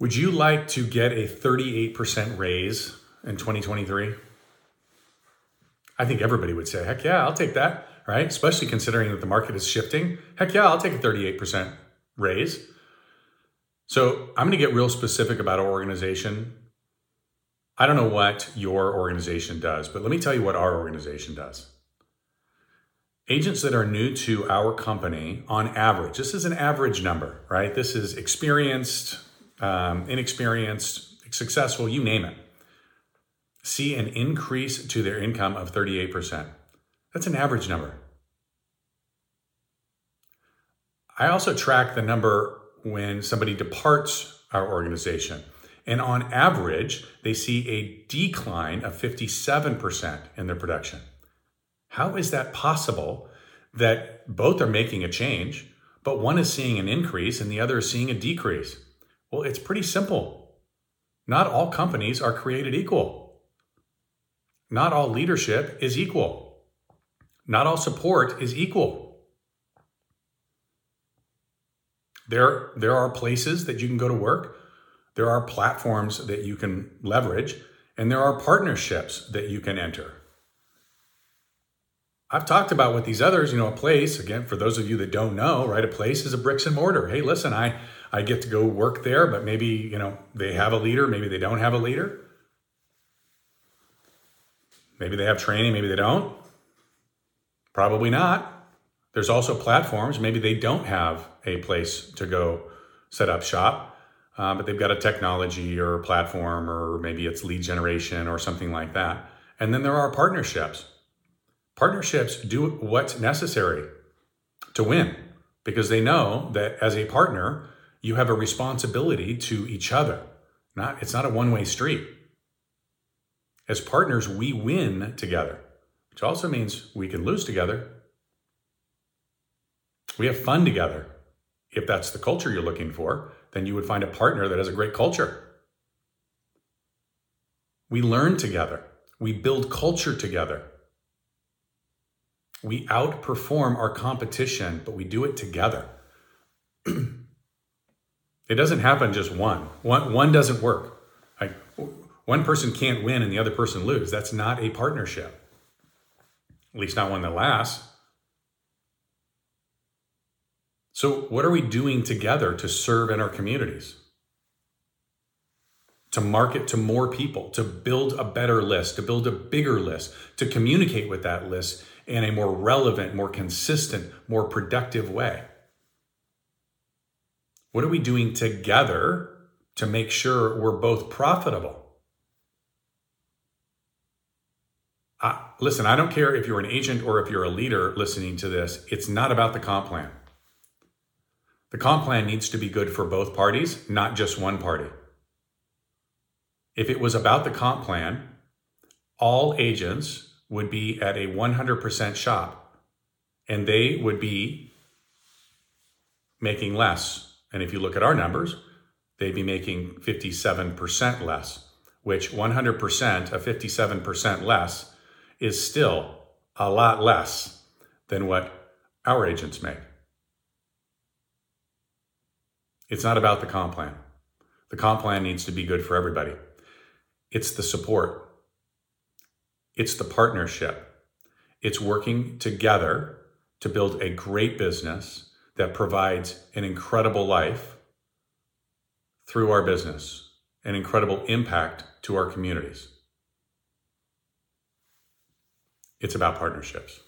Would you like to get a 38% raise in 2023? I think everybody would say, heck yeah, I'll take that, right? Especially considering that the market is shifting. Heck yeah, I'll take a 38% raise. So I'm going to get real specific about our organization. I don't know what your organization does, but let me tell you what our organization does. Agents that are new to our company, on average, this is an average number, right? This is experienced, um, inexperienced, successful, you name it, see an increase to their income of 38%. That's an average number. I also track the number when somebody departs our organization. And on average, they see a decline of 57% in their production. How is that possible that both are making a change, but one is seeing an increase and the other is seeing a decrease? Well, it's pretty simple. Not all companies are created equal. Not all leadership is equal. Not all support is equal. There, there are places that you can go to work, there are platforms that you can leverage, and there are partnerships that you can enter. I've talked about with these others, you know, a place, again, for those of you that don't know, right, a place is a bricks and mortar. Hey, listen, I, I get to go work there, but maybe, you know, they have a leader, maybe they don't have a leader. Maybe they have training, maybe they don't. Probably not. There's also platforms, maybe they don't have a place to go set up shop, uh, but they've got a technology or a platform, or maybe it's lead generation or something like that. And then there are partnerships Partnerships do what's necessary to win because they know that as a partner, you have a responsibility to each other. Not, it's not a one way street. As partners, we win together, which also means we can lose together. We have fun together. If that's the culture you're looking for, then you would find a partner that has a great culture. We learn together. We build culture together. We outperform our competition, but we do it together. It doesn't happen just one. One, one doesn't work. Like, one person can't win and the other person lose. That's not a partnership. At least not one that lasts. So, what are we doing together to serve in our communities? To market to more people, to build a better list, to build a bigger list, to communicate with that list in a more relevant, more consistent, more productive way? What are we doing together to make sure we're both profitable? Listen, I don't care if you're an agent or if you're a leader listening to this, it's not about the comp plan. The comp plan needs to be good for both parties, not just one party. If it was about the comp plan, all agents would be at a 100% shop and they would be making less. And if you look at our numbers, they'd be making 57% less, which 100% of 57% less is still a lot less than what our agents make. It's not about the comp plan. The comp plan needs to be good for everybody. It's the support. It's the partnership. It's working together to build a great business that provides an incredible life through our business, an incredible impact to our communities. It's about partnerships.